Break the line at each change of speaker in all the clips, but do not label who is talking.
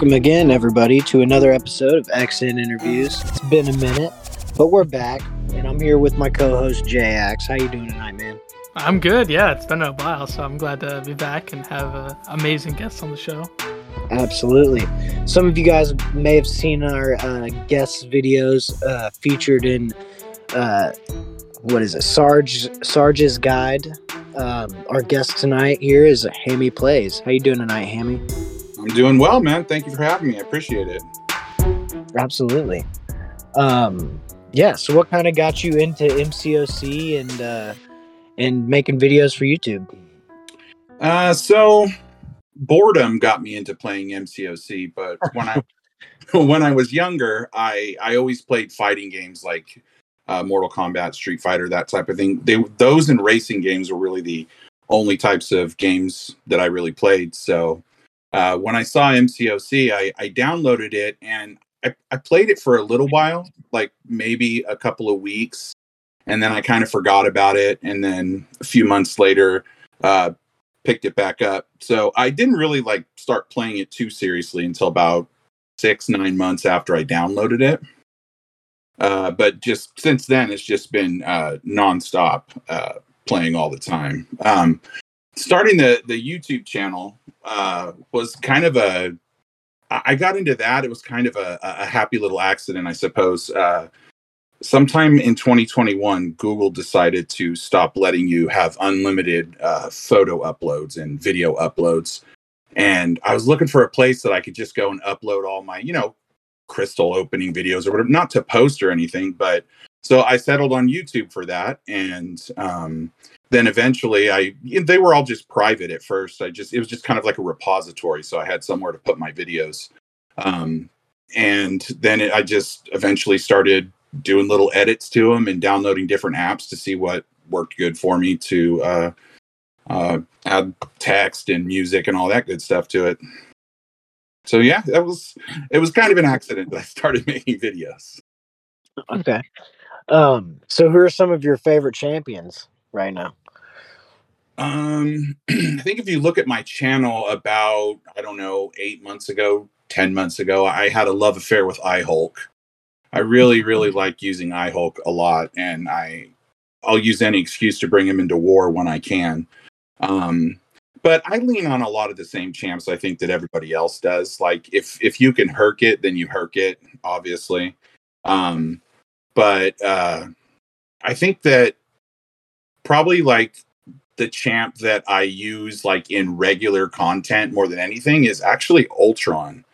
welcome again, everybody, to another episode of XN Interviews. It's been a minute, but we're back, and I'm here with my co-host Jay Axe. How you doing tonight, man?
I'm good. Yeah, it's been a while, so I'm glad to be back and have uh, amazing guests on the show.
Absolutely. Some of you guys may have seen our uh, guest videos uh, featured in uh, what is it, Sarge Sarge's Guide. Um, our guest tonight here is Hammy Plays. How you doing tonight, Hammy?
I'm doing well, man. Thank you for having me. I appreciate it.
Absolutely. Um, yeah. So, what kind of got you into MCOC and uh, and making videos for YouTube?
Uh, so boredom got me into playing MCOC, but when I when I was younger, I I always played fighting games like uh, Mortal Kombat, Street Fighter, that type of thing. They those and racing games were really the only types of games that I really played. So uh, when I saw MCOC, I, I downloaded it and I, I played it for a little while, like maybe a couple of weeks, and then I kind of forgot about it. And then a few months later, uh, picked it back up. So I didn't really like start playing it too seriously until about six, nine months after I downloaded it. Uh, but just since then, it's just been uh, nonstop uh, playing all the time. Um, starting the the YouTube channel uh, was kind of a I got into that. It was kind of a, a happy little accident, I suppose. Uh, sometime in 2021, Google decided to stop letting you have unlimited uh, photo uploads and video uploads. And I was looking for a place that I could just go and upload all my, you know, crystal opening videos or whatever, not to post or anything, but so I settled on YouTube for that. And um, then eventually I, they were all just private at first. I just, it was just kind of like a repository. So I had somewhere to put my videos. Um, and then it, I just eventually started doing little edits to them and downloading different apps to see what worked good for me to uh, uh, add text and music and all that good stuff to it. So yeah, that was it was kind of an accident that I started making videos.
Okay. Um, so, who are some of your favorite champions right now?
Um, I think if you look at my channel about I don't know eight months ago, ten months ago, I had a love affair with iHulk. I really, really like using iHulk a lot, and I I'll use any excuse to bring him into war when I can. Um, but I lean on a lot of the same champs I think that everybody else does. Like if if you can herk it, then you herk it, obviously. Um, but uh, I think that probably like the champ that I use like in regular content more than anything is actually Ultron.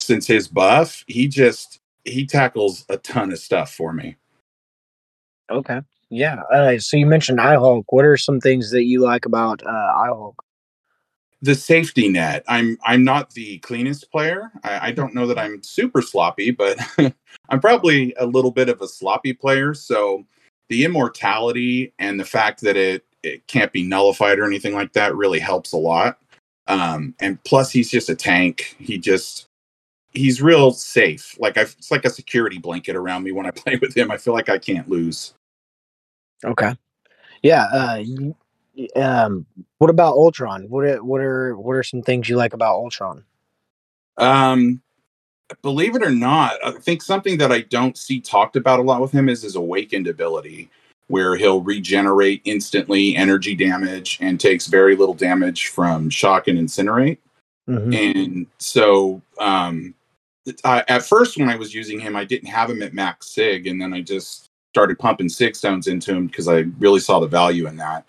Since his buff, he just he tackles a ton of stuff for me.
Okay. Yeah. Uh, so you mentioned iHulk. What are some things that you like about uh, iHulk?
the safety net. I'm I'm not the cleanest player. I, I don't know that I'm super sloppy, but I'm probably a little bit of a sloppy player. So the immortality and the fact that it it can't be nullified or anything like that really helps a lot. Um, and plus, he's just a tank. He just he's real safe. Like I, it's like a security blanket around me when I play with him. I feel like I can't lose.
Okay. Yeah. Uh, um, what about Ultron? What are, what are what are some things you like about Ultron?
Um, believe it or not, I think something that I don't see talked about a lot with him is his awakened ability, where he'll regenerate instantly energy damage and takes very little damage from shock and incinerate.
Mhm.
And so, um, I, at first when I was using him, I didn't have him at max sig, and then I just started pumping sig stones into him because I really saw the value in that.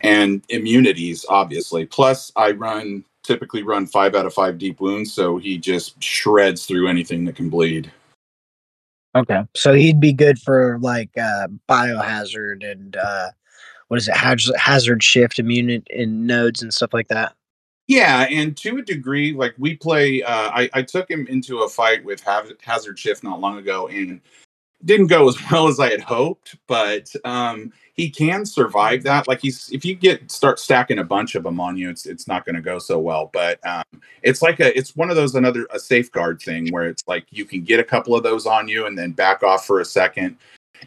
And immunities, obviously. Plus, I run typically run five out of five deep wounds, so he just shreds through anything that can bleed.
Okay. So he'd be good for like uh, biohazard and uh, what is it? Hazard shift immune in nodes and stuff like that.
Yeah, and to a degree, like we play. Uh, I, I took him into a fight with Hazard Shift not long ago, and didn't go as well as I had hoped, but um, he can survive that. Like he's if you get start stacking a bunch of them on you, it's it's not going to go so well. But um, it's like a it's one of those another a safeguard thing where it's like you can get a couple of those on you and then back off for a second.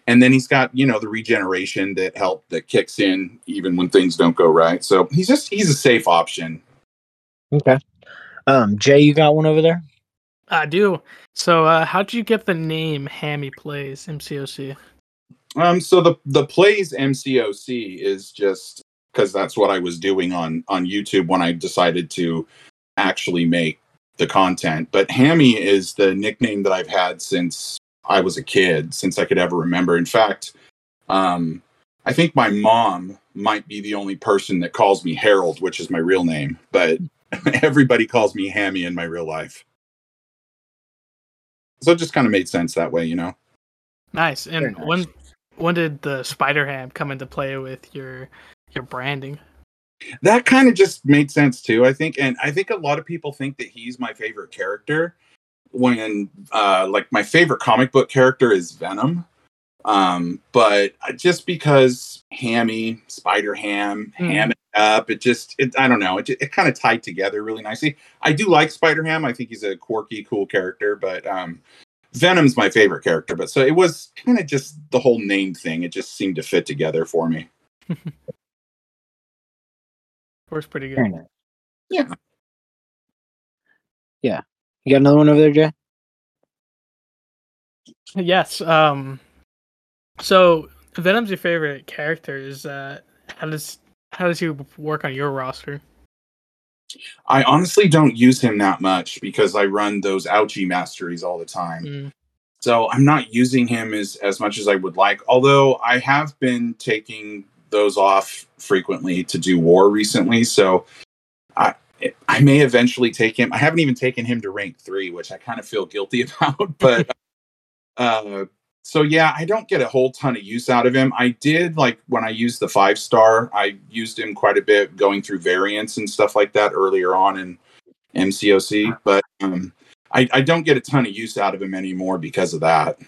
And then he's got you know the regeneration that help that kicks in even when things don't go right. So he's just he's a safe option.
Okay. Um, Jay, you got one over there?
I do. So, uh, how did you get the name Hammy Plays MCOC?
Um, so the the plays MCOC is just because that's what I was doing on on YouTube when I decided to actually make the content. But Hammy is the nickname that I've had since I was a kid, since I could ever remember. In fact, um, I think my mom might be the only person that calls me Harold, which is my real name, but everybody calls me Hammy in my real life. So it just kind of made sense that way, you know.
Nice. And
nice.
when when did the Spider Ham come into play with your your branding?
that kind of just made sense too i think and i think a lot of people think that he's my favorite character when uh like my favorite comic book character is venom um but just because hammy spider ham
Mhm.
ham it up it just it i don't know it, it kind of tied together really nicely i do like spider ham i think he's a quirky cool character but um venom's my favorite character but so it was kind of just the whole name thing it just seemed to fit together for me
Works pretty good.
Nice.
Yeah.
Yeah. You got another one over there, Jay?
Yes. Um. So Venom's your favorite character. Is uh how does how does he work on your roster?
I honestly don't use him that much because I run those ouchie masteries all the time.
Mm.
So I'm not using him as as much as I would like. Although I have been taking those off frequently to do war recently. So I I may eventually take him. I haven't even taken him to rank three, which I kind of feel guilty about. But uh so yeah, I don't get a whole ton of use out of him. I did like when I used the five star, I used him quite a bit going through variants and stuff like that earlier on in MCOC, but um I, I don't get a ton of use out of him anymore because of that.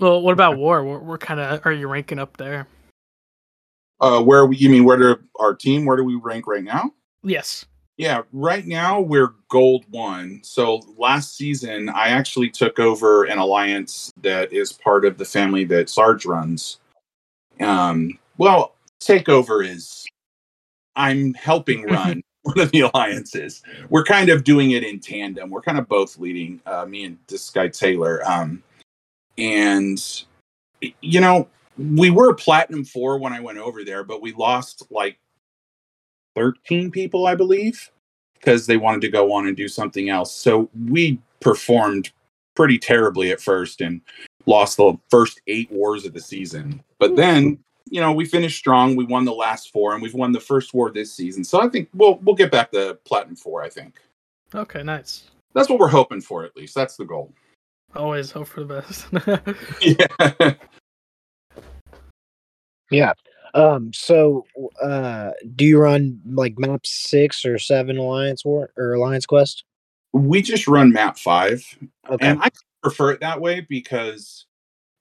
Well, what about War? What, what kind of are you ranking up there?
Uh where we, you mean where do our team where do we rank right now?
Yes.
Yeah, right now we're gold one. So last season, I actually took over an alliance that is part of the family that Sarge runs. Um, well, takeover is I'm helping run one of the alliances. We're kind of doing it in tandem. We're kind of both leading. Uh, me and this guy Taylor. Um, and you know, we were platinum four when I went over there, but we lost like 13 people, I believe, because they wanted to go on and do something else. So we performed pretty terribly at first and lost the first eight wars of the season. But hmm. then, you know, we finished strong. We won the last four and we've won the first war this season. So I think we'll we'll get back to platinum four, I think.
Okay. Nice.
That's what we're hoping for at least. That's the goal.
Always hope for the best.
Yeah.
Yeah. Um, so uh do you run like map six or seven Alliance War or Alliance Quest?
we just run map five.
Okay.
And I prefer it that way because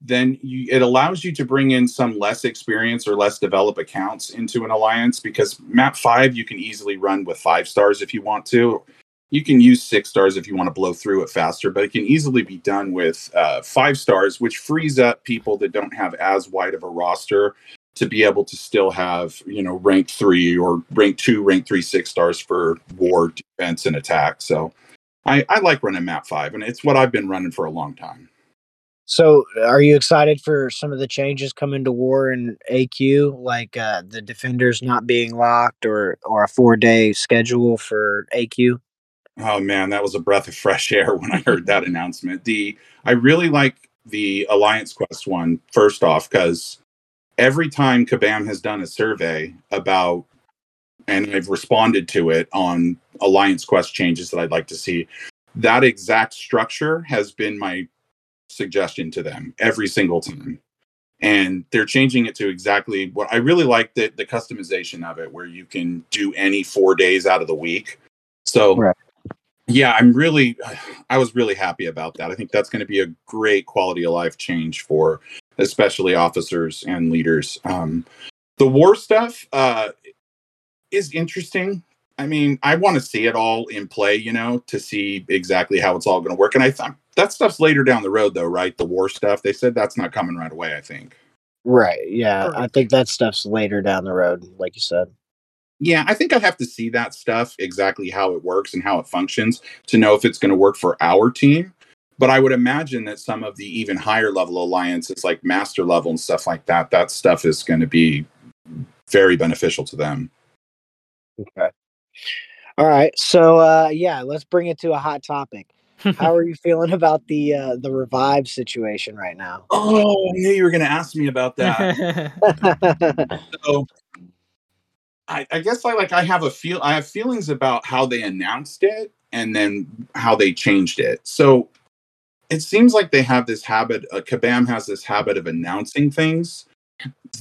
then you, it allows you to bring in some less experience or less developed accounts into an alliance because map five you can easily run with five stars if you want to. You can use six stars if you want to blow through it faster, but it can easily be done with uh, five stars, which frees up people that don't have as wide of a roster to be able to still have, you know, rank three or rank two, rank three, six stars for war, defense, and attack. So I, I like running map five, and it's what I've been running for a long time.
So are you excited for some of the changes coming to war in AQ, like uh the defenders not being locked or or a four day schedule for AQ?
Oh man, that was a breath of fresh air when I heard that announcement. The I really like the Alliance Quest one first off because every time Kabam has done a survey about and I've responded to it on Alliance Quest changes that I'd like to see, that exact structure has been my suggestion to them every single time. And they're changing it to exactly what I really like the, the customization of it, where you can do any four days out of the week. So
Right.
yeah, I'm really, I was really happy about that. I think that's going to be a great quality of life change for especially officers and leaders. Um, the war stuff uh, is interesting. I mean, I want to see it all in play, you know, to see exactly how it's all going to work. And I thought that stuff's later down the road, though, right? The war stuff. They said that's not coming right away. I think.
Right. Yeah, I think that stuff's later down the road, like you said.
Yeah, I think I have to see that stuff exactly how it works and how it functions to know if it's going to work for our team. But I would imagine that some of the even higher level alliances, like master level and stuff like that, that stuff is going to be very beneficial to them.
Okay. All right. So uh yeah, let's bring it to a hot topic. How are you feeling about the uh the revive situation right now?
Oh, I knew you were going to ask me about that. so I, I guess I like I have a feel I have feelings about how they announced it and then how they changed it. So it seems like they have this habit. Uh, Kabam has this habit of announcing things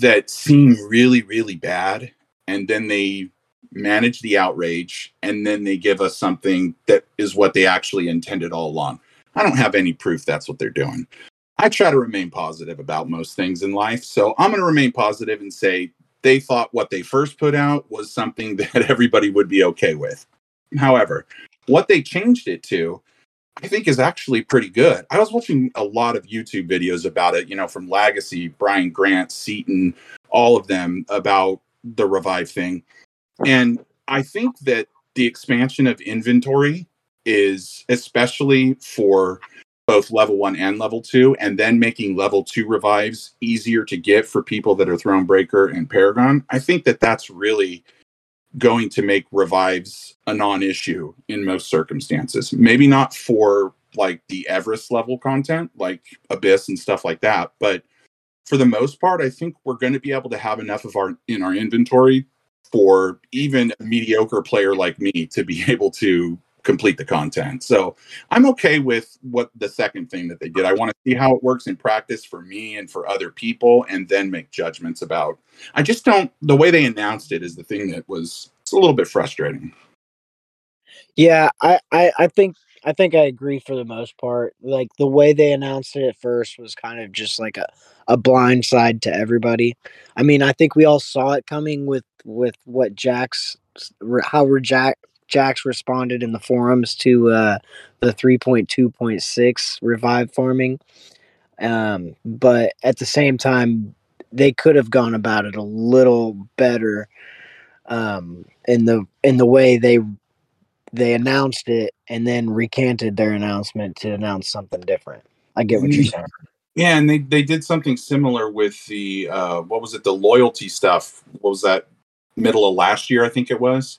that seem really really bad, and then they manage the outrage, and then they give us something that is what they actually intended all along. I don't have any proof that's what they're doing. I try to remain positive about most things in life, so I'm going to remain positive and say they thought what they first put out was something that everybody would be okay with. However, what they changed it to, I think, is actually pretty good. I was watching a lot of YouTube videos about it, you know, from Lagacy, Brian Grant, Seatin, all of them about the revive thing. And I think that the expansion of inventory is especially for both level one and level two, and then making level two revives easier to get for people that are Thronebreaker and Paragon. I think that that's really going to make revives a non-issue in most circumstances. Maybe not for like the Everest level content, like Abyss and stuff like that, but for the most part, I think we're going to be able to have enough of our in our inventory for even a mediocre player like me to be able to complete the content. So I'm okay with what the second thing that they did. I want to see how it works in practice for me and for other people, and then make judgments about. I just don't. The way they announced it is the thing that was it's a little bit frustrating.
Yeah, I, I, I think I think I agree for the most part. Like the way they announced it at first was kind of just like a, a blind side to everybody. I mean, I think we all saw it coming with with what Jax how Jack Jax responded in the forums to uh, the 3.2.6 revive farming. Um, but at the same time, they could have gone about it a little better um, in the in the way they they announced it and then recanted their announcement to announce something different. I get what you're mm. saying.
Yeah, and they, they did something similar with the uh, what was it the loyalty stuff? What was that middle of last year? I think it was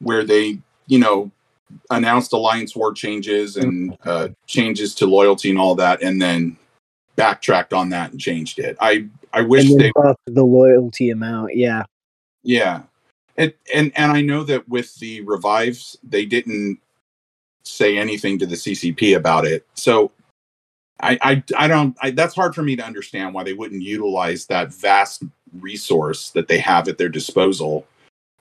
where they, you know, announced alliance war changes and uh, changes to loyalty and all that, and then backtracked on that and changed it. I I wish they
the loyalty amount. Yeah,
yeah, and and and I know that with the revives, they didn't say anything to the CCP about it. So I I, I don't. I, that's hard for me to understand why they wouldn't utilize that vast resource that they have at their disposal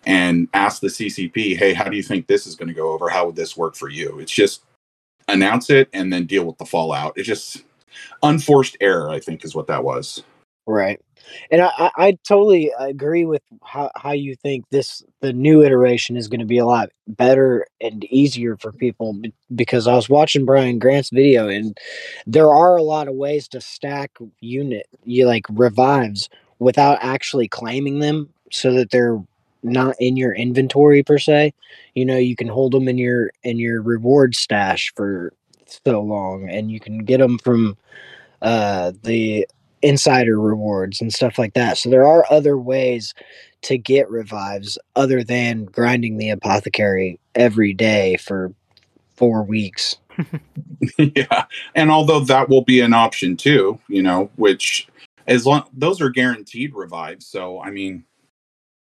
and ask the CCP, hey, how do you think this is going to go over? How would this work for you? It's just announce it and then deal with the fallout. It's just unforced error, I think, is what that was.
Right. And I, I, totally agree with how, how you think this the new iteration is going to be a lot better and easier for people because I was watching Brian Grant's video and there are a lot of ways to stack unit you like revives without actually claiming them so that they're not in your inventory per se. You know, you can hold them in your in your reward stash for so long, and you can get them from uh, the insider rewards and stuff like that. So there are other ways to get revives other than grinding the apothecary every day for four weeks.
yeah, and although that will be an option too, you know, which as long those are guaranteed revives. So I mean,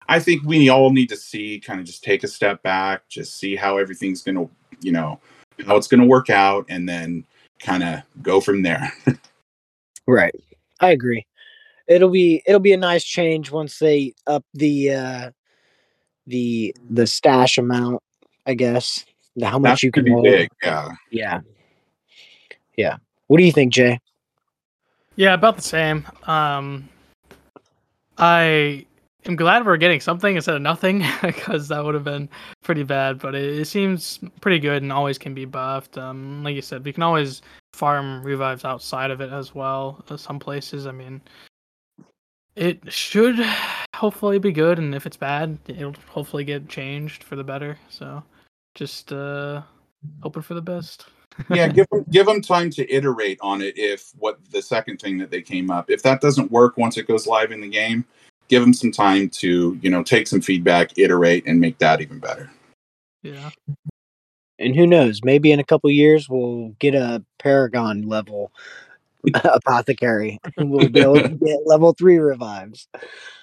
I think we all need to see, kind of just take a step back, just see how everything's going to, you know, how it's going to work out, and then kind of go from there.
right. I agree. It'll be it'll be a nice change once they up the uh the the stash amount, I guess. How much
That's
you can
gonna
hold.
big. Yeah.
Yeah. Yeah. What do you think, Jay?
Yeah, about the same. Um, I am glad we're getting something instead of nothing because that would have been pretty bad. But it, it seems pretty good and always can be buffed. Um, like you said, we can always farm revives outside of it as well. uh, Some places, I mean, it should hopefully be good, and if it's bad, it'll hopefully get changed for the better. So, just uh, hoping for the best.
yeah give them give them time to iterate on it if what the second thing that they came up if that doesn't work once it goes live in the game give them some time to you know take some feedback iterate and make that even better
Yeah.
And who knows? Maybe in a couple years we'll get a Paragon level apothecary. and We'll be able to get level three revives.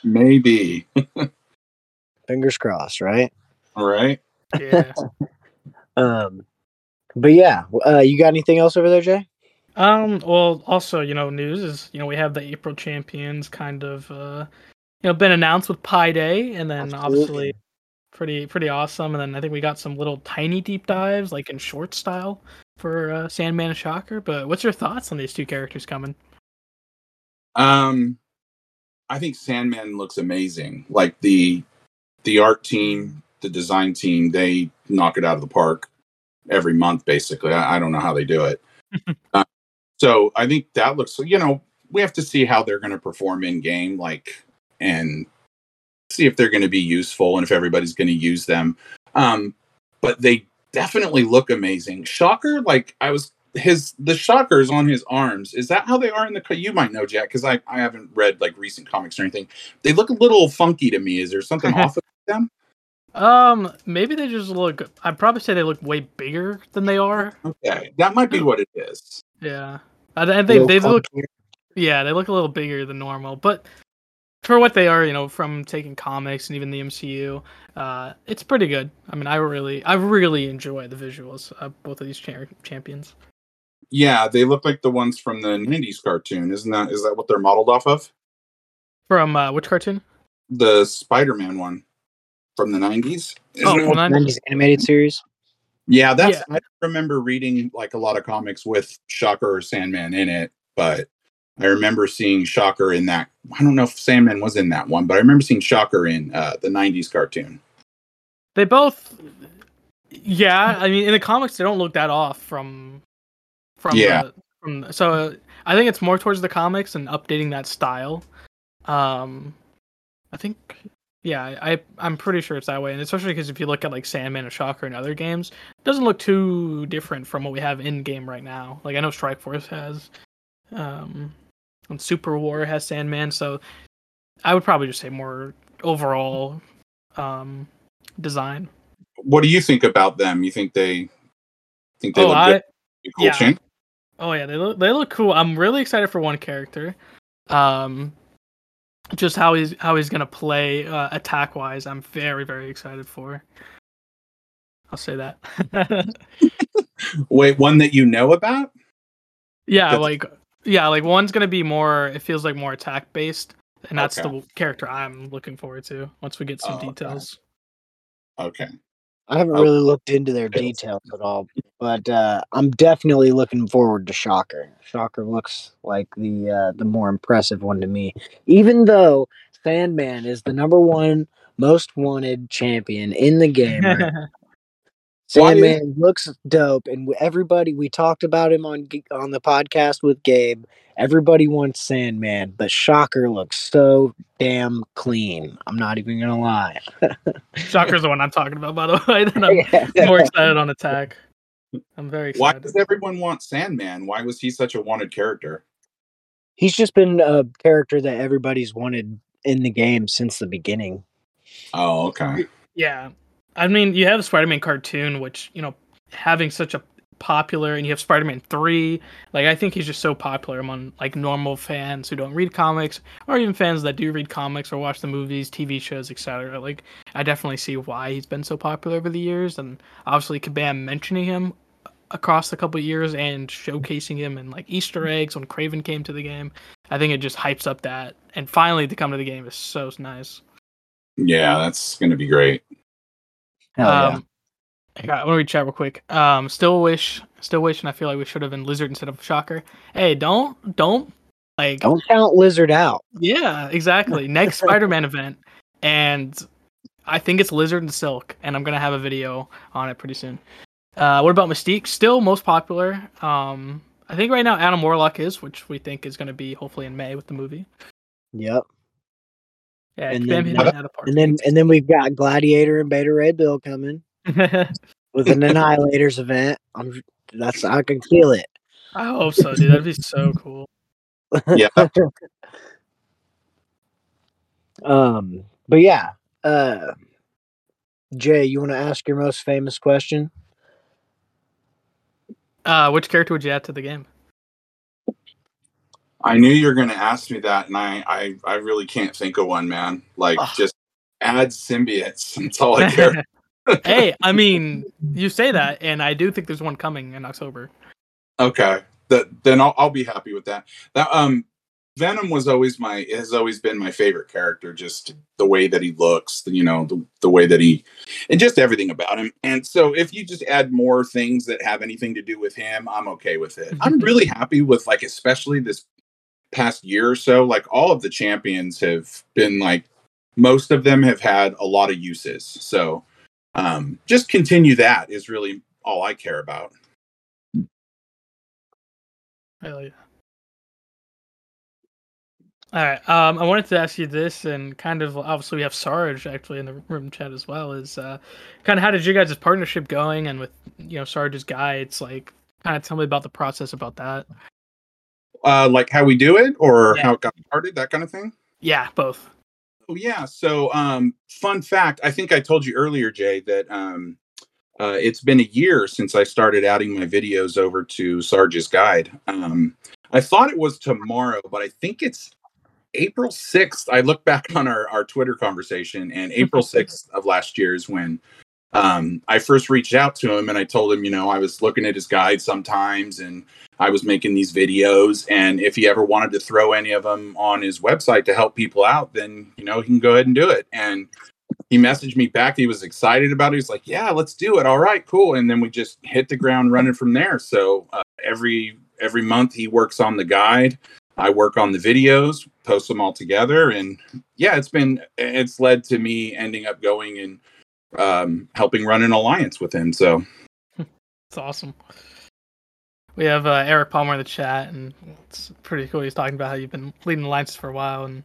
maybe
Fingers crossed, right?
all right
Yeah.
Um, but yeah, uh, you got anything else over there, Jay?
Um. Well, also, you know, news is you know we have the April champions kind of uh, you know been announced with Pi Day, and then
Absolutely.
obviously pretty pretty awesome. And then I think we got some little tiny deep dives like in short style for uh, Sandman and Shocker. But what's your thoughts on these two characters coming?
um i think sandman looks amazing like the the art team the design team they knock it out of the park every month basically i, I don't know how they do it uh, so i think that looks you know we have to see how they're going to perform in game like and see if they're going to be useful and if everybody's going to use them. Um but they definitely look amazing. Shocker like i was his the shockers on his arms. Is that how they are in the you might know jack because I, I haven't read like recent comics or anything. They look a little funky to me. Is there something off of them?
Um, maybe they just look. I'd probably say they look way bigger than they are.
okay that might be what it is.
Yeah, think they
Little
look. Yeah, they look a little bigger than normal, but for what they are, you know, from taking comics and even the MCU, uh, it's pretty good. I mean, I really, I really enjoy the visuals of both of these cha- champions.
yeah they look like the ones from the 90s cartoon isn't that is that what they're modeled off of
From uh, which cartoon?
the spider-man one from the 90s Isn't
Oh, from the
90s animated series.
yeah that's
Yeah.
i remember reading like a lot of comics with shocker or sandman in it but i remember seeing shocker in that i don't know if sandman was in that one but i remember seeing shocker in uh, the 90s cartoon
They both, yeah. I mean, in the comics, they don't look that off from, from
Yeah.
The, from so I think it's more towards the comics and updating that style. Um, I think, yeah, I I'm pretty sure it's that way, and especially because if you look at like Sandman and Shocker and other games, it doesn't look too different from what we have in game right now. Like I know Strike Force has, um, and Super War has Sandman, so I would probably just say more overall, um, design.
what do you think about them you think they think they
oh,
look
I
good cool
yeah.
change
oh yeah, they look they look cool. I'm really excited for one character. Um, just how he's how he's gonna play uh, attack wise. I'm very very excited for. I'll say that.
wait one that you know about
yeah,
That's-
like yeah, like one's gonna be more. It feels like more attack based, and that's
Okay.
the character I'm looking forward to once we get some
Oh,
details.
okay
I haven't
Oh.
really looked into their details at all, but uh, I'm definitely looking forward to Shocker. Shocker looks like the uh, the more impressive one to me, even though Sandman is the number one most wanted champion in the game. right now.
Why is-
Sandman looks dope, and everybody we talked about him on on the podcast with Gabe. Everybody wants Sandman, but Shocker looks so damn clean. I'm not even gonna lie.
Shocker's the one I'm talking about, by the way. Then I'm more excited on attack. I'm very
why does everyone want sandman why was he such a wanted character
He's just been a character that everybody's wanted in the game since the beginning.
oh okay
Yeah. I mean, you have Spider-Man cartoon, which, you know, having such a popular and you have Spider-Man 3, like I think he's just so popular among like normal fans who don't read comics or even fans that do read comics or watch the movies, TV shows, etc. Like I definitely see why he's been so popular over the years and obviously Kabam mentioning him across a couple years and showcasing him and like Easter eggs when Kraven came to the game. I think it just hypes up that and finally to come to the game is so nice.
yeah that's gonna be great
Hell yeah.
Um, I want to read chat real quick. Um, still wish, still wish, and I feel like we should have been lizard instead of shocker. Hey, don't, don't, like,
Don't count Lizard out.
yeah, exactly. Next Spider-Man event, and I think it's lizard and silk, and I'm gonna have a video on it pretty soon. Uh, what about Mystique? Still most popular. Um, I think right now Adam Warlock is, which we think is gonna be hopefully in May with the movie.
Yep.
Yeah,
And then-
Bam had a part.
And then and then we've got Gladiator and Beta Ray Bill coming with an Annihilators event. I'm that's I can feel it.
I hope so, dude. That'd be so cool.
Yeah.
Um, but yeah, uh, Jay, you want to ask your most famous question?
Uh, which character would you add to the game?
I knew you were going to ask me that, and I, I, I really can't think of one, man. Like,
Ugh.
just add symbiotes. That's all I care.
hey, I mean, you say that, and I do think there's one coming in October.
okay, that then I'll, I'll be happy with that. That um, Venom was always my has always been my favorite character. Just the way that he looks, you know, the, the way that he, and just everything about him. And so, if you just add more things that have anything to do with him, I'm okay with it. I'm really happy with like, especially this past year or so. Like all of the champions have been like, most of them have had a lot of uses. So, um, just continue that is really all I care about.
Hell yeah. All right. Um, I wanted to ask you this, and kind of obviously we have Sarge actually in the room chat as well. Is uh, kind of how did you guys' partnership going, and with you know Sarge's guides, like kind of tell me about the process about that.
Uh like how we do it or
Yeah.
how it got started that kind of thing
Yeah, both.
oh yeah so um fun fact i think i told you earlier jay that um uh, it's been a year since i started adding my videos over to sarge's guide um i thought it was tomorrow but i think it's april 6th i look back on our, our twitter conversation and april 6th of last year is when um, I first reached out to him and I told him, you know, I was looking at his guide sometimes and I was making these videos. And if he ever wanted to throw any of them on his website to help people out, then, you know, he can go ahead and do it. And he messaged me back. He was excited about it. He's like, yeah, let's do it. All right, cool. And then we just hit the ground running from there. So uh, every every month he works on the guide. I work on the videos, post them all together, and yeah, it's been it's led to me ending up going and um, helping run an alliance with him. So
It's awesome. We have uh, Eric Palmer in the chat, and it's pretty cool. He's talking about how you've been leading alliances for a while, and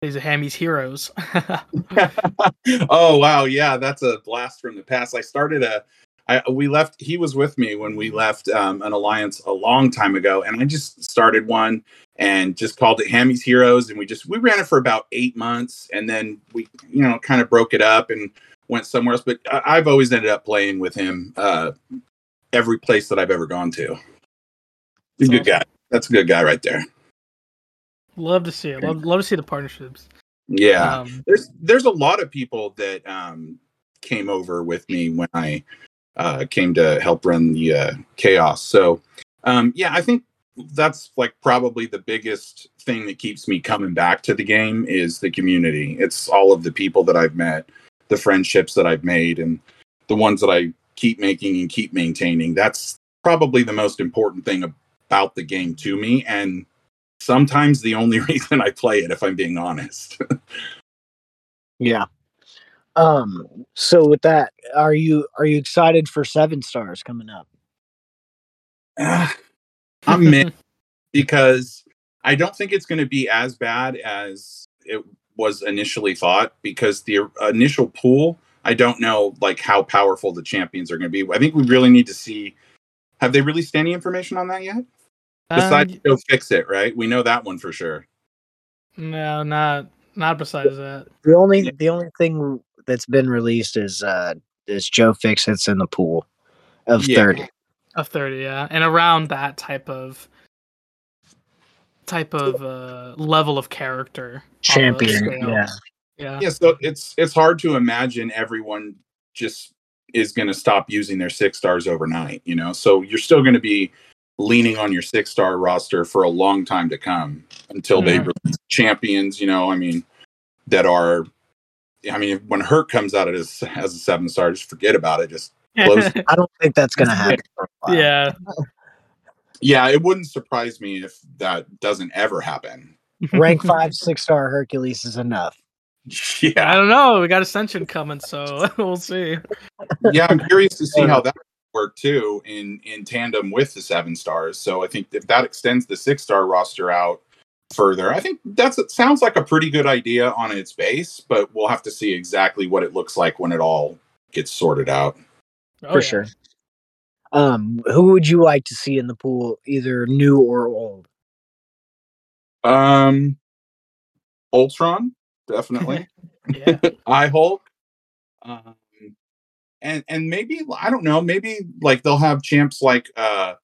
he's a Hammy's heroes.
oh wow, yeah, that's a blast from the past. I started a I we left he was with me when we left um, an alliance a long time ago and I just started one and just called it Hammy's Heroes and we just we ran it for about 8 months and then we you know kind of broke it up and went somewhere else but I, I've always ended up playing with him uh every place that I've ever gone to. He's a good guy. That's a good guy right there.
love to see it. Love, love to see the partnerships.
Yeah.
Um,
there's there's a lot of people that um, came over with me when I uh, came to help run the uh, chaos. So um, yeah, I think that's like probably the biggest thing that keeps me coming back to the game is the community. It's all of the people that I've met, the friendships that I've made, and the ones that I keep making and keep maintaining. That's probably the most important thing about the game to me, and sometimes the only reason I play it, if I'm being honest.
Yeah. Um. So with that, are you are you excited for Seven Stars coming up?
I'm mixed because I don't think it's going to be as bad as it was initially thought because the initial pool, I don't know like how powerful the champions are going to be. I think we really need to see have they released any information on that yet? Besides
um,
go fix it, right? We know that one for sure.
no, not not besides that.
The only
Yeah.
the only thing that's been released is uh is Joe Fixit's in the pool of
Yeah.
thirty.
Of thirty, yeah, and around that type of type of uh, level of character.
Champion. Yeah.
yeah,
Yeah, so it's it's hard to imagine everyone just is going to stop using their six stars overnight, you know. So you're still going to be leaning on your six star roster for a long time to come until they
Mhm.
release champions, you know. I mean, that are, I mean, when Herc comes out as as a seven star, just forget about it. Just close.
I don't think that's gonna happen. for a while.
yeah.
Yeah, it wouldn't surprise me if that doesn't ever happen.
Rank five, six star Hercules is enough.
Yeah, I
don't know. We got Ascension coming, so we'll see.
yeah, I'm curious to see how that work too in in tandem with the seven stars. So I think if that extends the six star roster out further, I think that's it sounds like a pretty good idea on its base, but we'll have to see exactly what it looks like when it all gets sorted out.
Oh,
for
yeah.
sure. Um, who would you like to see in the pool, either new or old?
Um, Ultron, definitely.
Yeah.
iHulk. Um, and and maybe I don't know, maybe like they'll have champs like uh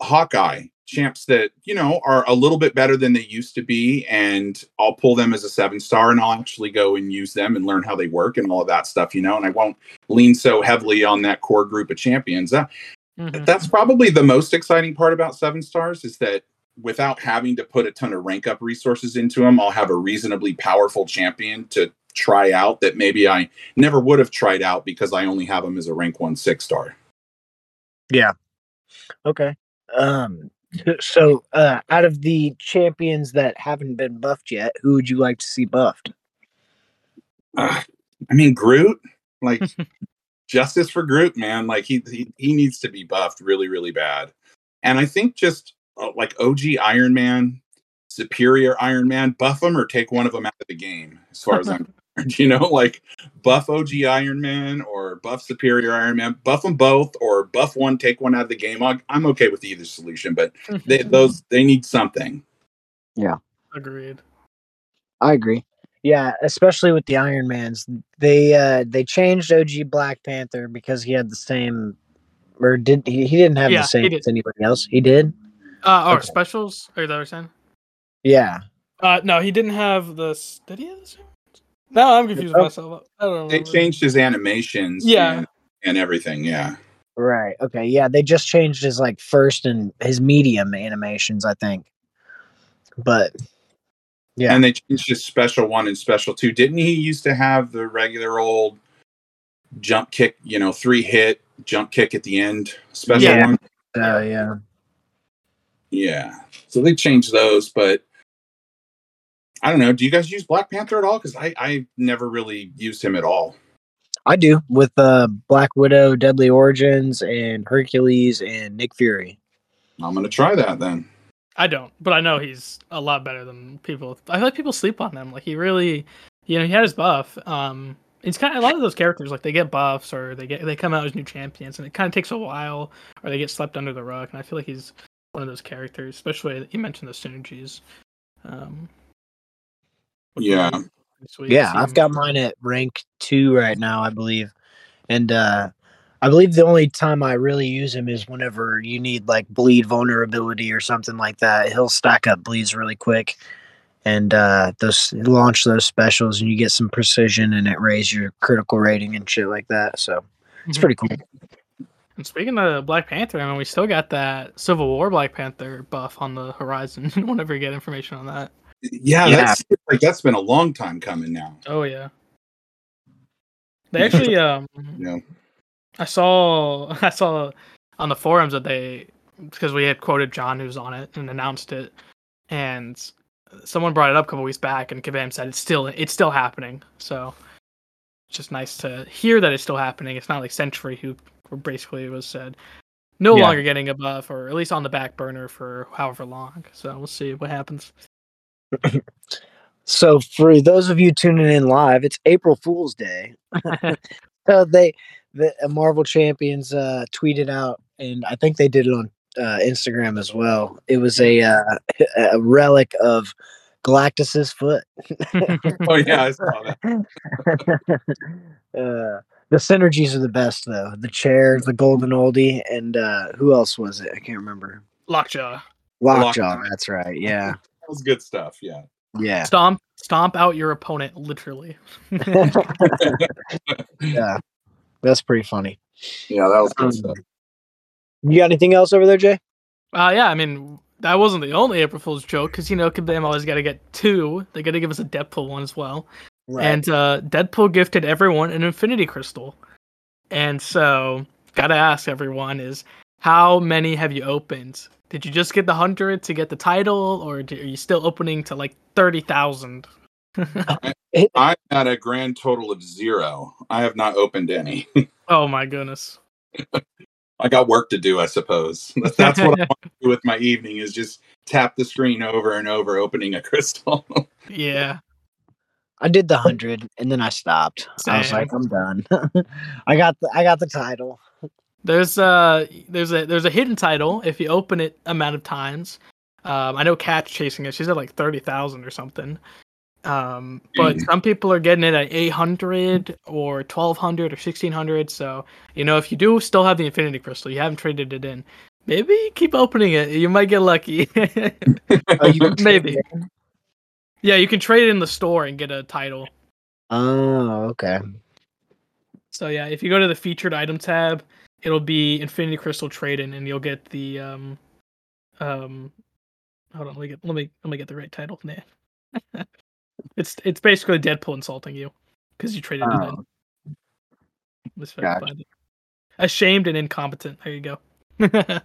Hawkeye, champs that, you know, are a little bit better than they used to be, and I'll pull them as a seven star and I'll actually go and use them and learn how they work and all of that stuff, you know, and I won't lean so heavily on that core group of champions. That,
Mhm.
that's probably the most exciting part about seven stars is that without having to put a ton of rank up resources into them, I'll have a reasonably powerful champion to try out that maybe I never would have tried out because I only have them as a rank one six star. Yeah.
Okay. Um, so uh, out of the champions that haven't been buffed yet, who would you like to see buffed?
Uh, I mean, Groot, like justice for Groot, man. Like he, he he needs to be buffed really, really bad. And I think just uh, like OG Iron Man, superior Iron Man, buff them or take one of them out of the game. As far as I'm concerned, you know, like buff OG Iron Man or buff superior Iron Man, buff them both or buff one, take one out of the game. I, I'm okay with either solution, but they, those they need something.
Yeah, agreed.
I agree. Yeah, especially with the Iron Mans, they uh they changed OG Black Panther because he had the same, or did he? He didn't have
Yeah,
the same
did.
as anybody else. He did.
Uh, or
Okay.
specials? Are you that what you're saying?
Yeah.
Uh, no, he didn't have the. Did he have the same? No, I'm confused
Oh.
myself. I don't
know.
They
changed his animations,
Yeah.
and, and everything. Yeah.
Right. Okay. Yeah, they just changed his like first and his medium animations, I think. But Yeah.
And they changed his special one and special two. Didn't he used to have the regular old jump kick, you know, three hit jump kick at the end special
Yeah.
one?
uh, yeah.
Yeah. So they changed those, but I don't know. Do you guys use Black Panther at all? Because I, I never really used him at all.
I do with uh Black Widow, Deadly Origins, and Hercules and Nick Fury.
I'm gonna try that then.
I don't, but I know he's a lot better than people. I feel like people sleep on him. Like he really, you know, he had his buff. Um, it's kind of a lot of those characters like they get buffs or they get they come out as new champions, and it kind of takes a while or they get slept under the rug. And I feel like he's one of those characters, especially you mentioned the synergies. Um,
Yeah.
would be sweet.
Yeah, I've got mine at rank two right now, I believe. And uh I believe the only time I really use him is whenever you need like bleed vulnerability or something like that. He'll stack up bleeds really quick. And uh those launch those specials and you get some precision and it raises your critical rating and shit like that. So it's
Mhm.
pretty cool.
And speaking of Black Panther, I mean, we still got that Civil War Black Panther buff on the horizon. Whenever you get information on that.
Yeah,
Yeah.
that's like that's been a long time coming now.
Oh yeah. They actually um
You know.
I saw I saw on the forums that they because we had quoted John who's on it and announced it and someone brought it up a couple weeks back and Kabam said it's still it's still happening. So it's just nice to hear that it's still happening. It's not like Century who basically was said no
Yeah.
longer getting a buff or at least on the back burner for however long. So we'll see what happens.
So for those of you tuning in live, it's April Fool's Day. so they the uh, Marvel Champions uh tweeted out and I think they did it on uh, Instagram as well. It was a uh, a relic of Galactus's foot.
Oh yeah, I saw that.
uh, the synergies are the best though. The chair, the golden oldie, and uh, who else was it? I can't remember.
Lockjaw.
Lockjaw.
Lockjaw.
That's right. Yeah,
That was good stuff. Yeah.
yeah,
Stomp stomp out your opponent literally.
yeah. That's pretty funny.
Yeah, that was
um, You got anything else over there, Jay?
Uh, yeah, I mean, that wasn't the only April Fool's joke because, you know, Kabam always got to get two. They got to give us a Deadpool one as well. Right. And uh, Deadpool gifted everyone an Infinity Crystal. And so, got to ask everyone is how many have you opened? Did you just get the 100 to get the title, or are you still opening to like 30,000? I,
I'm a grand total of zero. I have not opened any.
oh my goodness.
I got work to do, I suppose. That's what I want to do with my evening is just tap the screen over and over, opening a crystal.
yeah.
I did the hundred and then I stopped. Same. I was like, I'm done. I got the I got the title.
There's uh there's a there's a hidden title if you open it amount of times. Um, I know Cat's chasing it. She's at like thirty thousand or something. Um, but mm. some people are getting it at 800 or 1200 or 1600. So, you know, if you do still have the Infinity Crystal, you haven't traded it in, maybe keep opening it. You might get lucky. oh, maybe. Yeah, you can trade it in the store and get a title.
Oh, okay.
So, yeah, if you go to the featured item tab, it'll be Infinity Crystal trade in and you'll get the, um, um, hold on, let me get, let me, let me get the right title. Nah. It's it's basically Deadpool insulting you because you traded it in. It's very gotcha. funny. Ashamed and incompetent. There you go.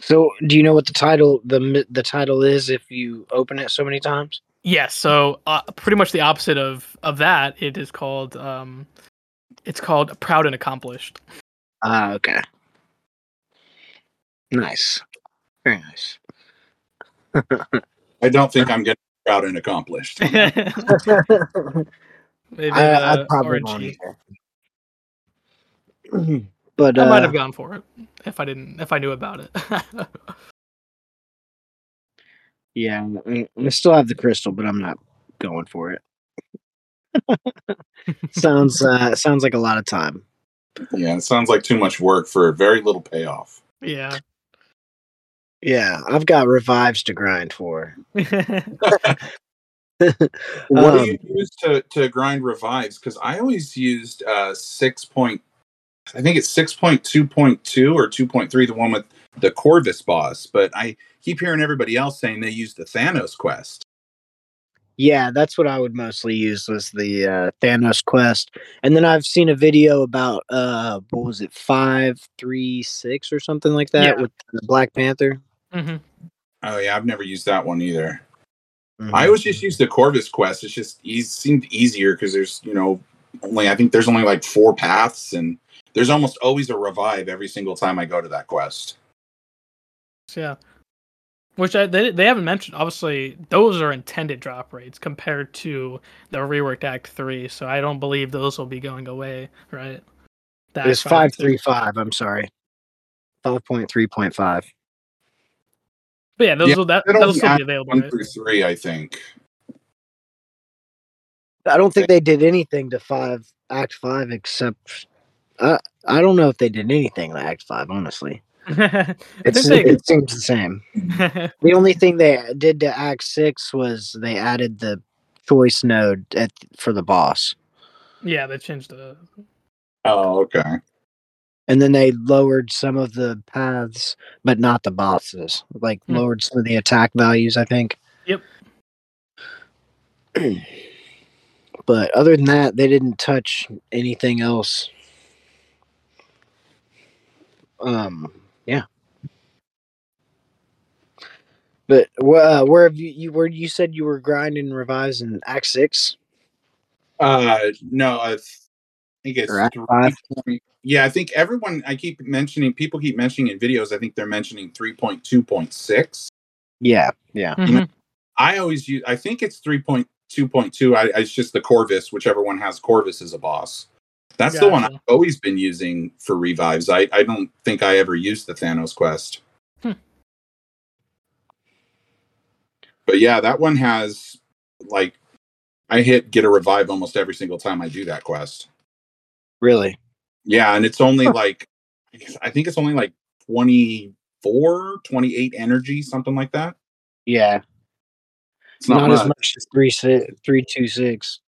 so, do you know what the title the the title is if you open it so many times?
Yes. So, uh, pretty much the opposite of of that. It is called um, it's called Proud and Accomplished.
Ah, uh, okay. Nice. Very nice.
I don't think I'm getting proud and accomplished. Maybe
I, uh, I probably won't
but
I might have uh, gone for it if I didn't if I knew about it.
yeah, I still have the crystal, but I'm not going for it. sounds uh, sounds like a lot of time.
Yeah, it sounds like too much work for very little payoff.
Yeah.
Yeah, I've got revives to grind for.
what um, do you use to, to grind revives? Because I always used uh, six point, I think it's six point two point two or two point three, the one with the Corvus boss. But I keep hearing everybody else saying they use the Thanos quest.
Yeah, that's what I would mostly use was the uh, Thanos quest, and then I've seen a video about uh, what was it, five three six or something like that yeah. with the Black Panther.
Mm-hmm.
Oh yeah, I've never used that one either. Mm-hmm. I always just use the Corvus quest. It's just it seemed easier because there's you know only I think there's only like four paths and there's almost always a revive every single time I go to that quest.
Yeah. Which I, they they haven't mentioned. Obviously, those are intended drop rates compared to the reworked Act Three. So I don't believe those will be going away, right?
it's five three five. I'm sorry, five point three point five.
But yeah, those yeah, will that that'll still be available.
One right? through three, I think.
I don't think they did anything to five Act Five except uh, I don't know if they did anything to Act Five. Honestly, it's, they... it seems the same. the only thing they did to Act Six was they added the choice node at, for the boss.
Yeah, they changed the.
Oh, okay
and then they lowered some of the paths, but not the bosses. Like hmm. lowered some of the attack values, I think.
Yep.
but other than that, they didn't touch anything else. Um, yeah. But uh, where have you, you where you said you were grinding revives in Act Six?
Uh, no, I think it's three, yeah, I think everyone I keep mentioning, people keep mentioning in videos. I think they're mentioning three point two point six.
Yeah, yeah.
Mm-hmm.
I always use. I think it's three point two point two. It's just the Corvus, whichever one has Corvus as a boss. That's gotcha. the one I've always been using for revives. I I don't think I ever used the Thanos quest. Hmm. But yeah, that one has like I hit get a revive almost every single time I do that quest.
Really?
Yeah, and it's only like I think it's only like 24, 28 energy, something like that.
Yeah. It's not, not much. as much as three three two six.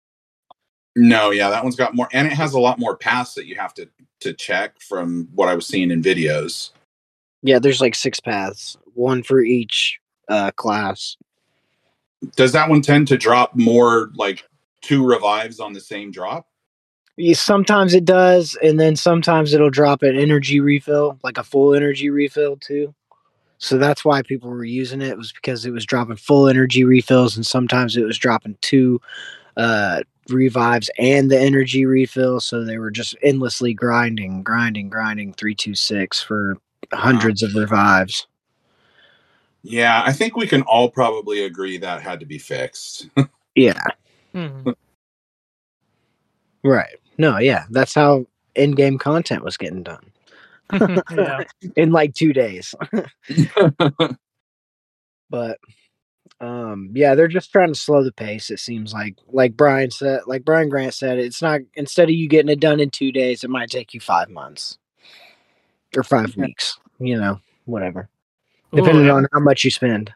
No, yeah, that one's got more and it has a lot more paths that you have to to check from what I was seeing in videos.
Yeah, there's like six paths, one for each uh class.
Does that one tend to drop more like two revives on the same drop?
Yeah, Sometimes it does, and then sometimes it'll drop an energy refill, like a full energy refill too. So that's why people were using it was because it was dropping full energy refills, and sometimes it was dropping two uh, revives and the energy refill. So they were just endlessly grinding, grinding, grinding three two six for hundreds of revives.
Yeah, I think we can all probably agree that had to be fixed.
Yeah,
Mhm.
right. No, yeah, that's how in-game content was getting done in like two days. but um yeah they're just trying to slow the pace it seems like like brian said like brian grant said it's not instead of you getting it done in two days it might take you five months or five
Yeah.
weeks you know whatever
Ooh,
depending
yeah.
on how much you spend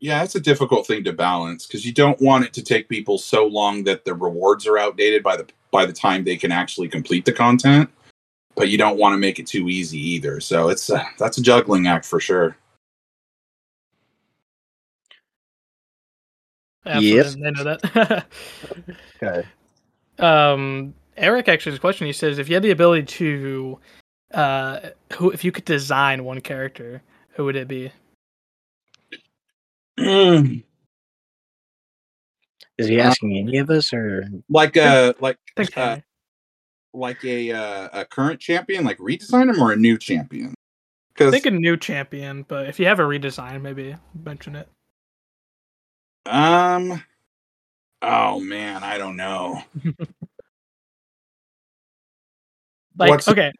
yeah, it's a difficult thing to balance because you don't want it to take people so long that the rewards are outdated by the by the time they can actually complete the content. But you don't want to make it too easy either. So it's uh, that's a juggling act for sure.
Absolutely, I know that.
okay
um, Eric actually has a question. He says, if you had the ability to, uh, who if you could design one character, who would it be?
Mm,
is he
Uh,
asking any of us or
like a like
I think
uh, like a uh, a current champion, like redesign him or a new champion.
I
Because
think a new champion, but if you have a redesign, maybe mention it.
um, oh man, I don't know.
Like,
What's-
okay,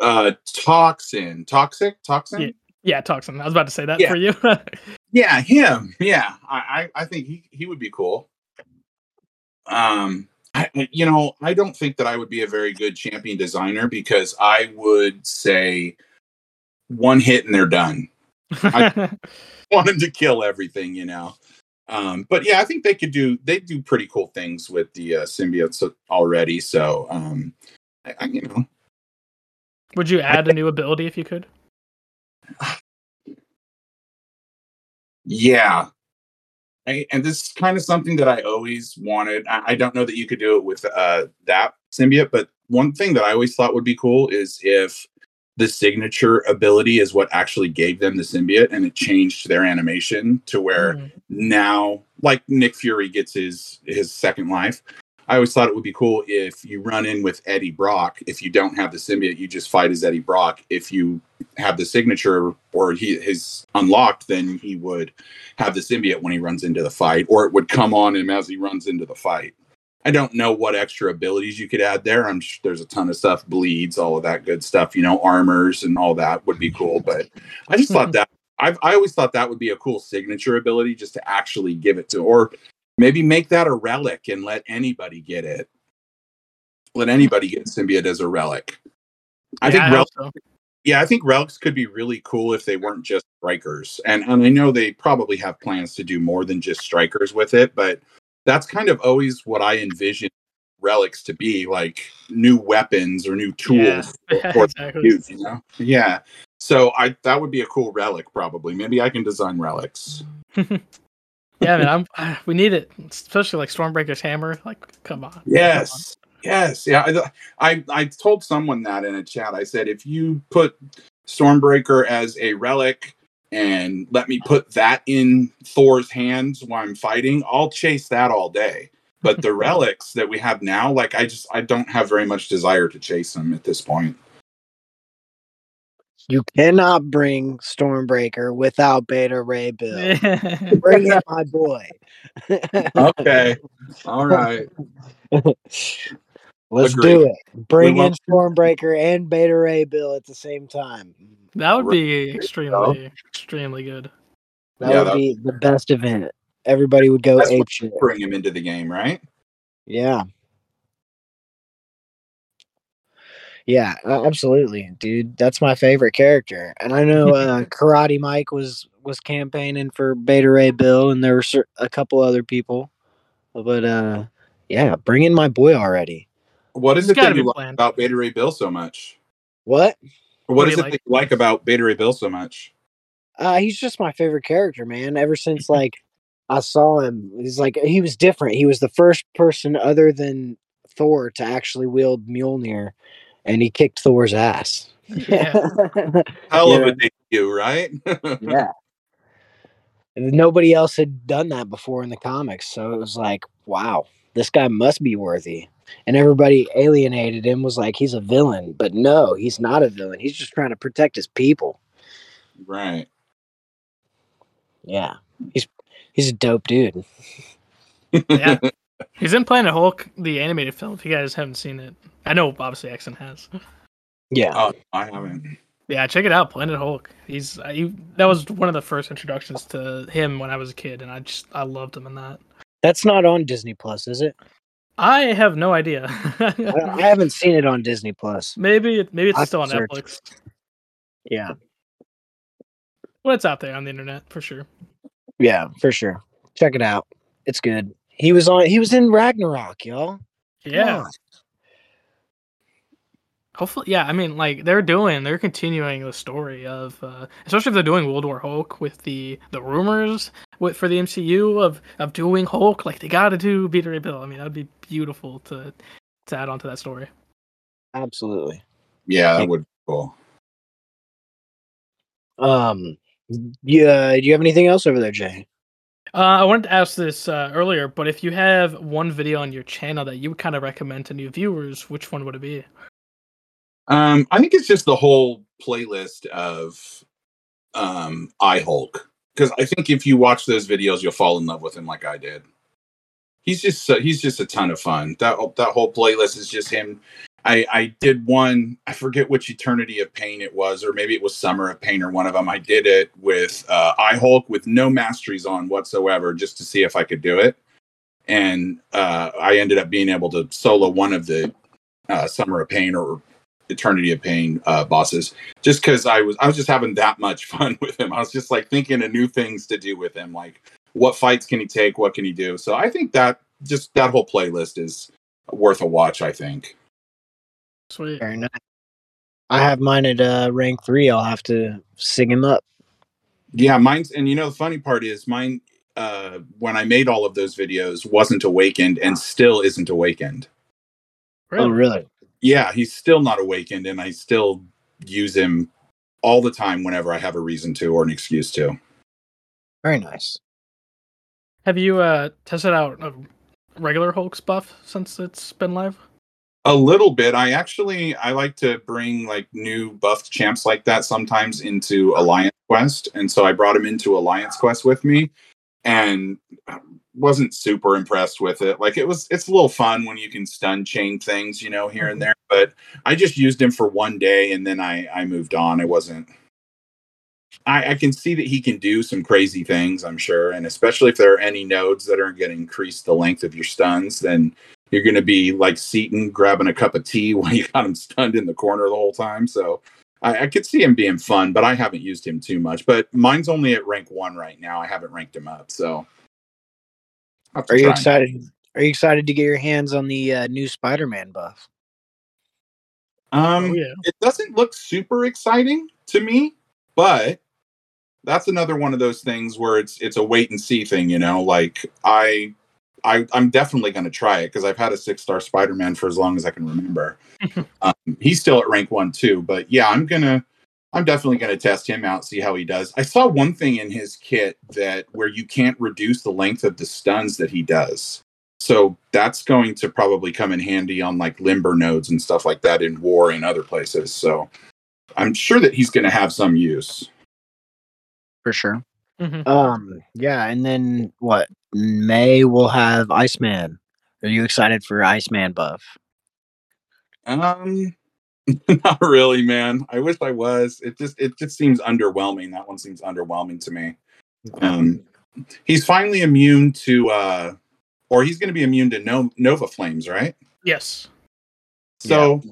Uh, toxin, toxic, toxin.
Yeah. yeah, Toxin. I was about to say that
Yeah.
for you.
Yeah, him. Yeah, I, I, I think he, he would be cool. Um, I, you know, I don't think that I would be a very good champion designer because I would say one hit and they're done. I want him to kill everything, you know. Um, but yeah, I think they could do they do pretty cool things with the uh, symbiotes already. So, um, I, I, you know,
would you add a new ability if you could?
Yeah. I, and this is kind of something that I always wanted. I, I don't know that you could do it with uh, that symbiote, but one thing that I always thought would be cool is if the signature ability is what actually gave them the symbiote and it changed their animation to where
Mm.
now like Nick Fury gets his his second life. I always thought it would be cool if you run in with Eddie Brock. If you don't have the symbiote, you just fight as Eddie Brock. If you have the signature or he his unlocked, then he would have the symbiote when he runs into the fight, or it would come on him as he runs into the fight. I don't know what extra abilities you could add there. I'm sure there's a ton of stuff, bleeds, all of that good stuff, you know, armors and all that would be cool. But I just thought that I've I always thought that would be a cool signature ability just to actually give it to, or maybe make that a relic and let anybody get it. Let anybody get symbiote as a relic. I
Yeah,
think
hope
relics
so.
yeah, I think relics could be really cool if they weren't just strikers. And and I know they probably have plans to do more than just strikers with it, but that's kind of always what I envision relics to be, like new weapons or new tools
Yeah,
for
exactly.
use, you know? Yeah. So I that would be a cool relic probably. Maybe I can design relics.
Yeah, man, I'm. We need it, especially like Stormbreaker's hammer. Like, come on.
Yes. Yes. Yeah. I, I I told someone that in a chat. I said if you put Stormbreaker as a relic and let me put that in Thor's hands while I'm fighting, I'll chase that all day. But the relics that we have now, like I just I don't have very much desire to chase them at this point.
You cannot bring stormbreaker without beta ray bill
Yeah.
bring in my boy
Okay. All right.
Let's
Agreed.
do it. Bring
will.
in Stormbreaker and Beta Ray Bill at the same time.
that would be extremely, extremely good.
That
Yeah,
would
that-
be the best event. Everybody would go
That's
ape shit.
Bring him into the game, right?
Yeah. Yeah, absolutely, dude. That's my favorite character. And I know uh, Karate Mike was was campaigning for Beta Ray Bill, and there were a couple other people. But uh, yeah, bring in my boy already.
What is it that you
be
like about Beta Ray Bill so much?
What?
Or
What
what
do
is
you
it
like?
that you like about Beta Ray Bill so much?
Uh, he's just my favorite character, man. Ever since like I saw him, he's like he was different. He was the first person other than Thor to actually wield Mjolnir, and he kicked Thor's ass.
Yeah.
Hell
Yeah.
of a debut, right?
yeah. And Nobody else had done that before in the comics, so it was like, wow, this guy must be worthy. And everybody alienated him, was like, he's a villain. But no, he's not a villain. He's just trying to protect his people.
right.
Yeah. He's he's a dope dude.
Yeah. He's in Planet Hulk, the animated film. If you guys haven't seen it, I know obviously XN has.
Yeah.
Oh, I haven't.
Yeah, check it out, Planet Hulk. He's uh, he, that was one of the first introductions to him when I was a kid, and I just I loved him in that.
That's not on Disney Plus, is it?
I have no idea.
I, I haven't seen it on Disney Plus.
maybe it, maybe it's
I'll
still on
search.
Netflix.
Yeah.
Well, it's out there on the internet for sure.
Yeah, for sure. Check it out. It's good. He was on he was in Ragnarok, y'all.
Yeah. Hopefully, yeah. I mean, like they're doing, they're continuing the story of, uh, especially if they're doing World War Hulk with the the rumors with for the MCU of of doing Hulk. Like they got to do Beta Ray Bill. I mean, that'd be beautiful to to add onto that story.
Absolutely.
Yeah, that would be cool.
Um yeah, do you have anything else over there, Jay?
Uh, I wanted to ask this uh, earlier, but if you have one video on your channel that you would kind of recommend to new viewers, which one would it be?
Um, I think it's just the whole playlist of um iHulk. Because I think if you watch those videos, you'll fall in love with him like I did. He's just so, he's just a ton of fun. That that whole playlist is just him. I I did one. I forget which Eternity of Pain it was, or maybe it was Summer of Pain, or one of them. I did it with uh, iHulk with no masteries on whatsoever, just to see if I could do it. And uh, I ended up being able to solo one of the uh, Summer of Pain or Eternity of Pain uh, bosses, just because I was I was just having that much fun with him. I was just like thinking of new things to do with him, like what fights can he take, what can he do. So I think that just that whole playlist is worth a watch. I think.
Sweet.
Very nice. I have mine at uh, rank three. I'll have to sing him up.
Yeah, mine's and you know the funny part is mine. Uh, when I made all of those videos, wasn't awakened and still isn't awakened.
Really?
Oh, really?
Yeah, he's still not awakened, and I still use him all the time whenever I have a reason to or an excuse to.
Very nice.
Have you uh, tested out a regular Hulk's buff since it's been live?
A little bit. I actually I like to bring like new buffed champs like that sometimes into Alliance Quest, and so I brought him into Alliance Quest with me, and wasn't super impressed with it. Like it was, it's a little fun when you can stun chain things, you know, here and mm-hmm. there. But I just used him for one day, and then I I moved on. I wasn't. I, I can see that he can do some crazy things, I'm sure, and especially if there are any nodes that are going to increase the length of your stuns, then you're going to be like Seatin grabbing a cup of tea while you got him stunned in the corner the whole time. So I, I could see him being fun, but I haven't used him too much. But mine's only at rank one right now. I haven't ranked him up. So I'll have to
Are you
try.
excited? Are you excited to get your hands on the uh, new Spider-Man buff?
Um,
oh yeah.
it doesn't look super exciting to me, but that's another one of those things where it's it's a wait and see thing, you know. Like I, I I'm definitely going to try it because I've had a six star Spider Man for as long as I can remember. um, he's still at rank one too, but yeah, I'm gonna. I'm definitely going to test him out, see how he does. I saw one thing in his kit that where you can't reduce the length of the stuns that he does. So that's going to probably come in handy on like limber nodes and stuff like that in war and other places. So I'm sure that he's going to have some use.
For sure.
Mhm.
Um, yeah, and then what? May we'll have Iceman. Are you excited for Iceman buff?
Um, not really, man. I wish I was. It just it just seems underwhelming. That one seems underwhelming to me. Um, he's finally immune to, uh, or he's going to be immune to no- Nova Flames, right?
Yes.
So,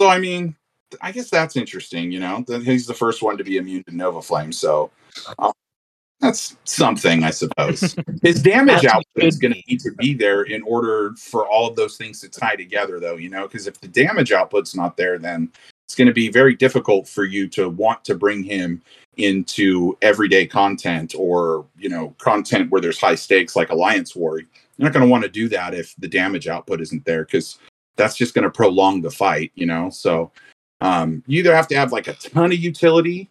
so I mean, I guess that's interesting. You know, that he's the first one to be immune to Nova Flame. So, uh, that's something, I suppose. His damage output is going to need to be there in order for all of those things to tie together, though. You know, because if the damage output's not there, then it's going to be very difficult for you to want to bring him into everyday content or you know content where there's high stakes like Alliance War. You're not going to want to do that if the damage output isn't there because that's just going to prolong the fight, you know? So um, you either have to have like a ton of utility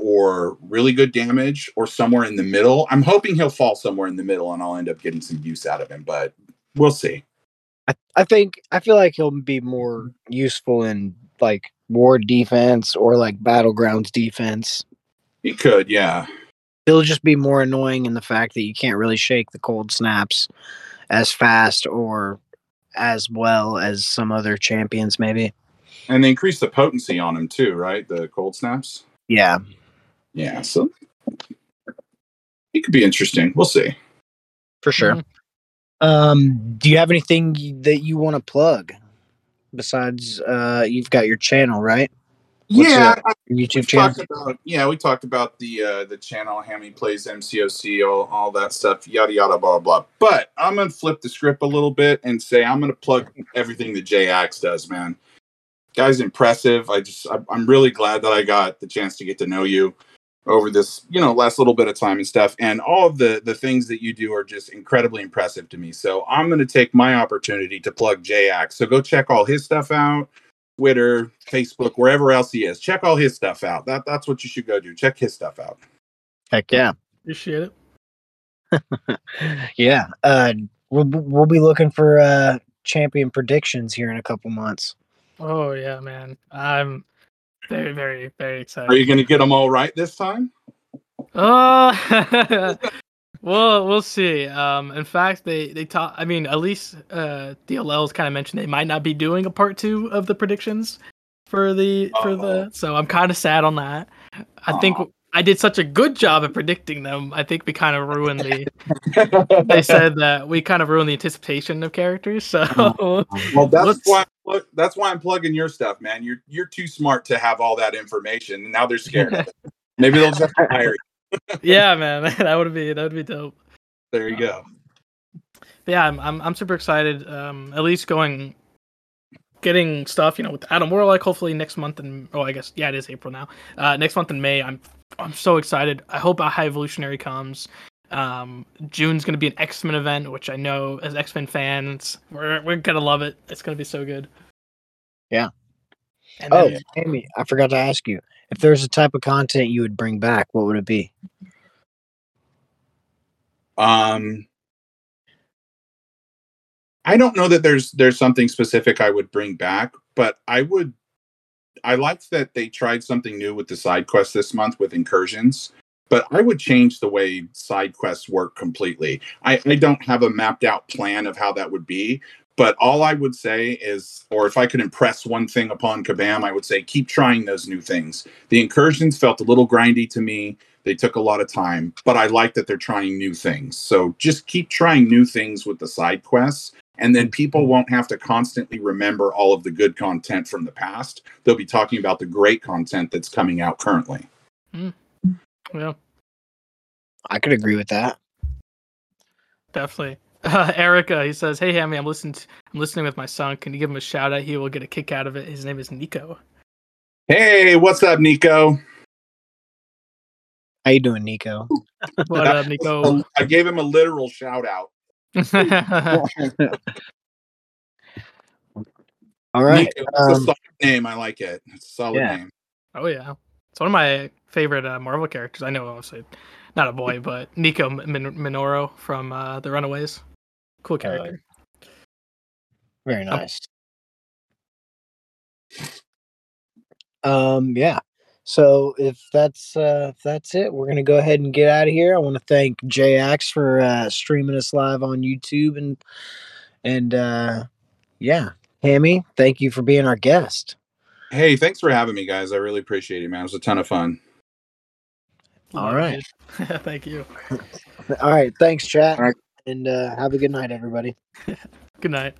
or really good damage or somewhere in the middle. I'm hoping he'll fall somewhere in the middle and I'll end up getting some use out of him, but we'll see.
I, I think I feel like he'll be more useful in like war defense or like battlegrounds defense.
He could, yeah.
He'll just be more annoying in the fact that you can't really shake the cold snaps as fast or as well as some other champions, maybe.
And they increase the potency on him too, right? The cold snaps.
Yeah.
Yeah, so it could be interesting. We'll see.
For sure. Um, do you have anything that you want to plug besides uh you've got your channel, right? What's
yeah,
your
we
YouTube channel.
talked about yeah, we talked about the uh the channel, Hammy plays MCOC, all, all that stuff, yada yada blah blah. But I'm gonna flip the script a little bit and say I'm gonna plug everything that Jay Axe does, man. Guy's impressive. I just I- I'm really glad that I got the chance to get to know you over this, you know, last little bit of time and stuff. And all of the the things that you do are just incredibly impressive to me. So I'm gonna take my opportunity to plug Jay Axe. So go check all his stuff out. Twitter, Facebook, wherever else he is. Check all his stuff out. That that's what you should go do. Check his stuff out.
Heck yeah.
Appreciate it.
yeah. Uh we'll we'll be looking for uh champion predictions here in a couple months.
Oh yeah, man. I'm very, very, very excited.
Are you going to get them all right this time?
Uh, well, we'll see. Um, in fact, they they talk. I mean, at least uh, DLL's kind of mentioned they might not be doing a part two of the predictions for the for the. So I'm kind of sad on that. I think. I did such a good job at predicting them. I think we kind of ruined the. they said that we kind of ruined the anticipation of characters. So
Well, that's
Let's-
why look, that's why I'm plugging your stuff, man. You're you're too smart to have all that information, and now they're scared. of it. Maybe they'll just hire you.
yeah, man, that would be that would be dope.
There you go.
Yeah, I'm, I'm I'm super excited. Um, at least going, getting stuff, you know, with Adam Warlock. Hopefully next month and oh, I guess yeah, it is April now. Uh, next month in May, I'm I'm so excited. I hope a High Evolutionary comes. Um, June's gonna be an X Men event, which I know as X Men fans, we're we're gonna love it. It's gonna be so good.
Yeah.
And
Oh,
then,
Hammy, I forgot to ask you. If there's a type of content you would bring back, what would it be?
Um, I don't know that there's there's something specific I would bring back, but I would. I liked that they tried something new with the side quest this month with incursions, but I would change the way side quests work completely. I, I don't have a mapped out plan of how that would be, but all I would say is, or if I could impress one thing upon Kabam, I would say keep trying those new things. The incursions felt a little grindy to me. They took a lot of time, but I like that they're trying new things. So just keep trying new things with the side quests, and then people won't have to constantly remember all of the good content from the past. They'll be talking about the great content that's coming out currently.
yeah,
I could agree with that.
definitely. Uh, Erica, he says, "Hey, Hammy, I'm listening. To, I'm listening with my son. Can you give him a shout out? He will get a kick out of it. His name is Nico."
Hey, what's up, Nico?
How you doing, Nico?
What up, Nico?
I gave him a literal shout out.
All right.
Nico, it's a
um,
solid name. I like it. It's a solid
Yeah.
name.
Oh yeah, it's one of my favorite uh, Marvel characters. I know, obviously, not a boy, but Nico Min- Minoru from uh, the Runaways. Cool
Oh, yeah.
character.
Very nice. Um, yeah. So if that's uh if that's it, we're gonna go ahead and get out of here. I want to thank Jay Axe for uh streaming us live on YouTube and and uh yeah. Hammy, thank you for being our guest.
Hey, thanks for having me, guys. I really appreciate it, man. It was a ton of fun.
All
Love
right.
it. Thank you.
All right, thanks, chat.
All right.
And uh have a good night, everybody.
Good night.